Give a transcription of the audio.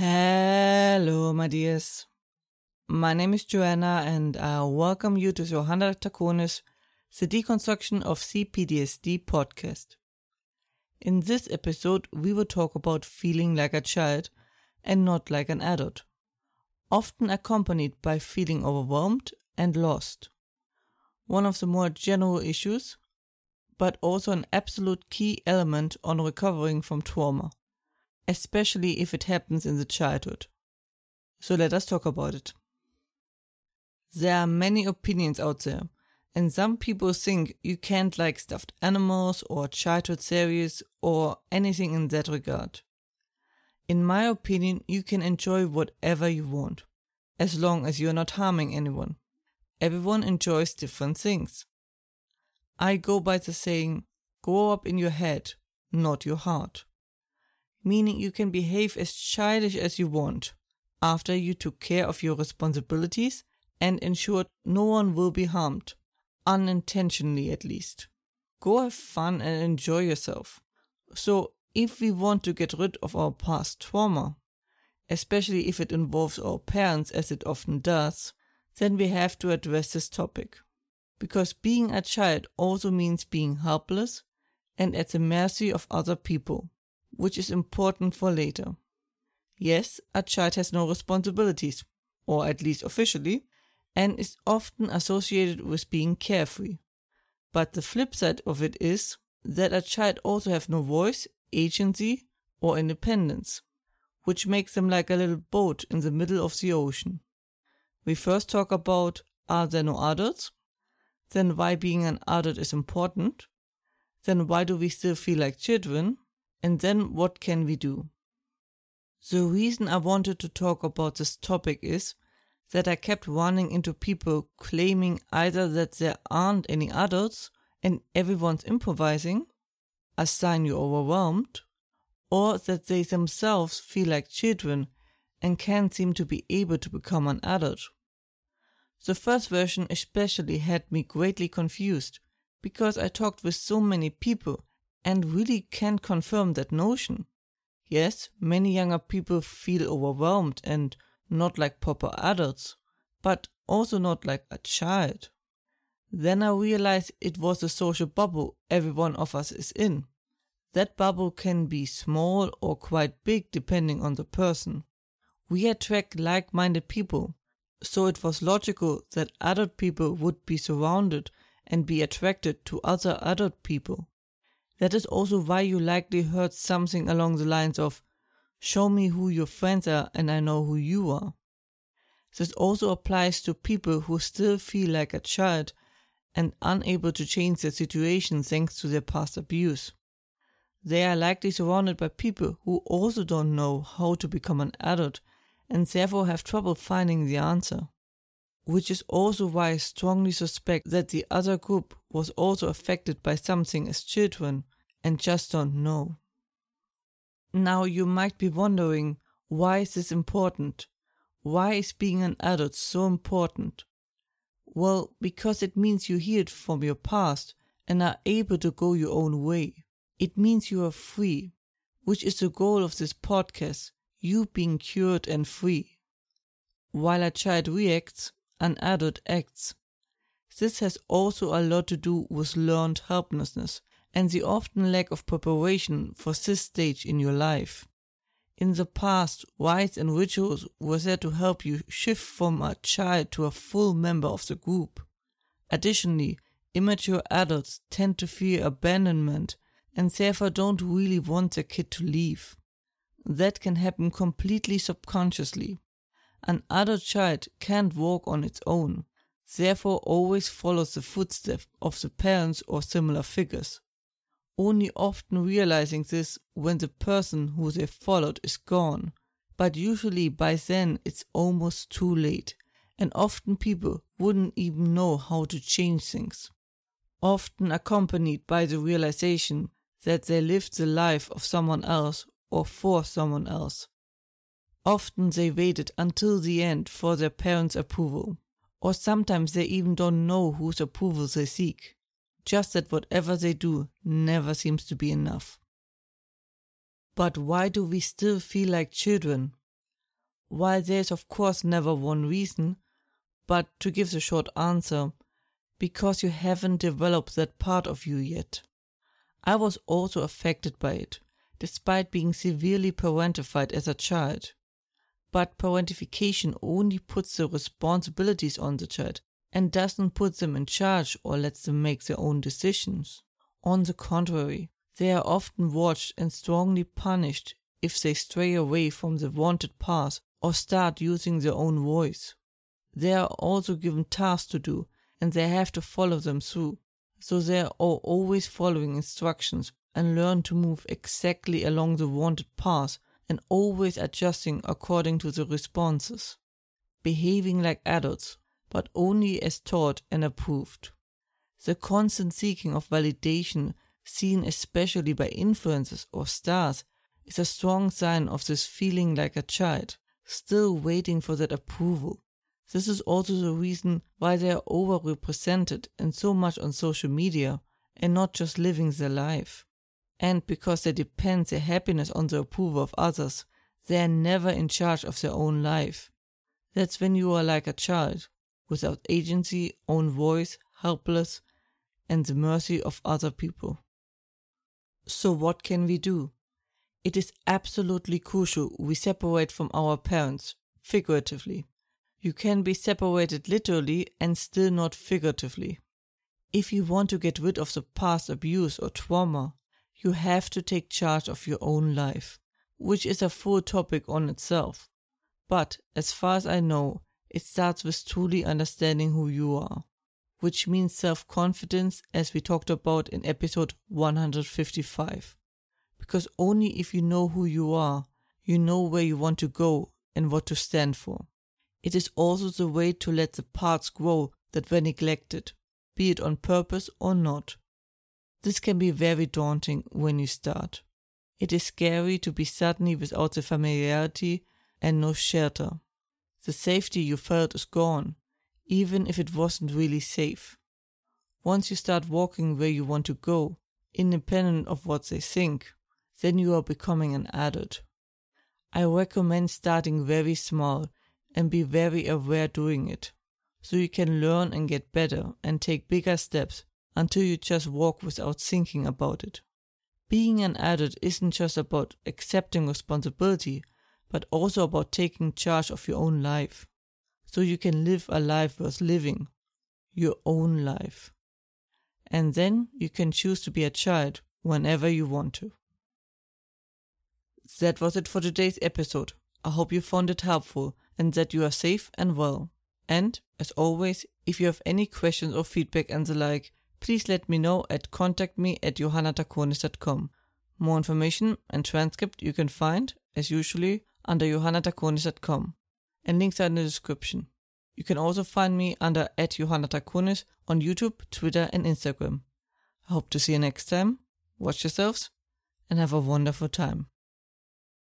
Hello, my dears. My name is Johanna, and I welcome you to Johanna Draconis, the Deconstruction of CPTSD podcast. In this episode, we will talk about feeling like a child and not like an adult, often accompanied by feeling overwhelmed and lost. One of the more general issues, but also an absolute key element on recovering from trauma especially if it happens in the childhood. So let us talk about it. There are many opinions out there, and some people think you can't like stuffed animals or childhood series or anything in that regard. In my opinion, you can enjoy whatever you want, as long as you're not harming anyone. Everyone enjoys different things. I go by the saying, grow up in your head, not your heart meaning you can behave as childish as you want after you took care of your responsibilities and ensured no one will be harmed, unintentionally at least. Go have fun and enjoy yourself. So, if we want to get rid of our past trauma, especially if it involves our parents as it often does, then we have to address this topic. Because being a child also means being helpless and at the mercy of other people which is important for later. Yes, a child has no responsibilities, or at least officially, and is often associated with being carefree. But the flip side of it is that a child also have no voice, agency, or independence, which makes them like a little boat in the middle of the ocean. We first talk about are there no adults? Then why being an adult is important? Then why do we still feel like children? And then what can we do? The reason I wanted to talk about this topic is that I kept running into people claiming either that there aren't any adults and everyone's improvising, a sign you're overwhelmed, or that they themselves feel like children and can't seem to be able to become an adult. The first version especially had me greatly confused because I talked with so many people and really can't confirm that notion. Yes, many younger people feel overwhelmed and not like proper adults, but also not like a child. Then I realized it was a social bubble every one of us is in. That bubble can be small or quite big depending on the person. We attract like minded people, so it was logical that adult people would be surrounded and be attracted to other adult people. That is also why you likely heard something along the lines of, Show me who your friends are and I know who you are. This also applies to people who still feel like a child and unable to change their situation thanks to their past abuse. They are likely surrounded by people who also don't know how to become an adult and therefore have trouble finding the answer which is also why I strongly suspect that the other group was also affected by something as children and just don't know. Now you might be wondering, why is this important? Why is being an adult so important? Well, because it means you healed from your past and are able to go your own way. It means you are free, which is the goal of this podcast, you being cured and free. While a child reacts, an adult acts. This has also a lot to do with learned helplessness and the often lack of preparation for this stage in your life. In the past, rites and rituals were there to help you shift from a child to a full member of the group. Additionally, immature adults tend to fear abandonment and therefore don't really want their kid to leave. That can happen completely subconsciously. An adult child can't walk on its own, therefore always follows the footsteps of the parents or similar figures. Only often realizing this when the person who they followed is gone, but usually by then it's almost too late, and often people wouldn't even know how to change things. Often accompanied by the realization that they lived the life of someone else or for someone else. Often they waited until the end for their parents' approval, or sometimes they even don't know whose approval they seek. Just that whatever they do never seems to be enough. But why do we still feel like children? while there is of course never one reason, but to give the short answer, because you haven't developed that part of you yet. I was also affected by it, despite being severely parentified as a child. But parentification only puts the responsibilities on the child and doesn't put them in charge or lets them make their own decisions. On the contrary, they are often watched and strongly punished if they stray away from the wanted path or start using their own voice. They are also given tasks to do and they have to follow them through. So they are always following instructions and learn to move exactly along the wanted path and always adjusting according to the responses. Behaving like adults, but only as taught and approved. The constant seeking of validation, seen especially by influencers or stars, is a strong sign of this feeling like a child, still waiting for that approval. This is also the reason why they are overrepresented and so much on social media and not just living their life. And because they depend their happiness on the approval of others, they are never in charge of their own life. That's when you are like a child, without agency, own voice, helpless, and the mercy of other people. So, what can we do? It is absolutely crucial we separate from our parents, figuratively. You can be separated literally and still not figuratively. If you want to get rid of the past abuse or trauma, you have to take charge of your own life, which is a full topic on itself. But as far as I know, it starts with truly understanding who you are, which means self confidence, as we talked about in episode 155. Because only if you know who you are, you know where you want to go and what to stand for. It is also the way to let the parts grow that were neglected, be it on purpose or not. This can be very daunting when you start. It is scary to be suddenly without the familiarity and no shelter. The safety you felt is gone, even if it wasn't really safe. Once you start walking where you want to go, independent of what they think, then you are becoming an adult. I recommend starting very small and be very aware doing it, so you can learn and get better and take bigger steps until you just walk without thinking about it. Being an adult isn't just about accepting responsibility, but also about taking charge of your own life, so you can live a life worth living, your own life. And then you can choose to be a child whenever you want to. That was it for today's episode. I hope you found it helpful and that you are safe and well. And, as always, if you have any questions or feedback and the like, please let me know at contact me at johannadraconis.com. More information and transcript you can find, as usually, under johannadraconis.com, and links are in the description. You can also find me under at johannadraconis on YouTube, Twitter, and Instagram. I hope to see you next time. Watch yourselves and have a wonderful time.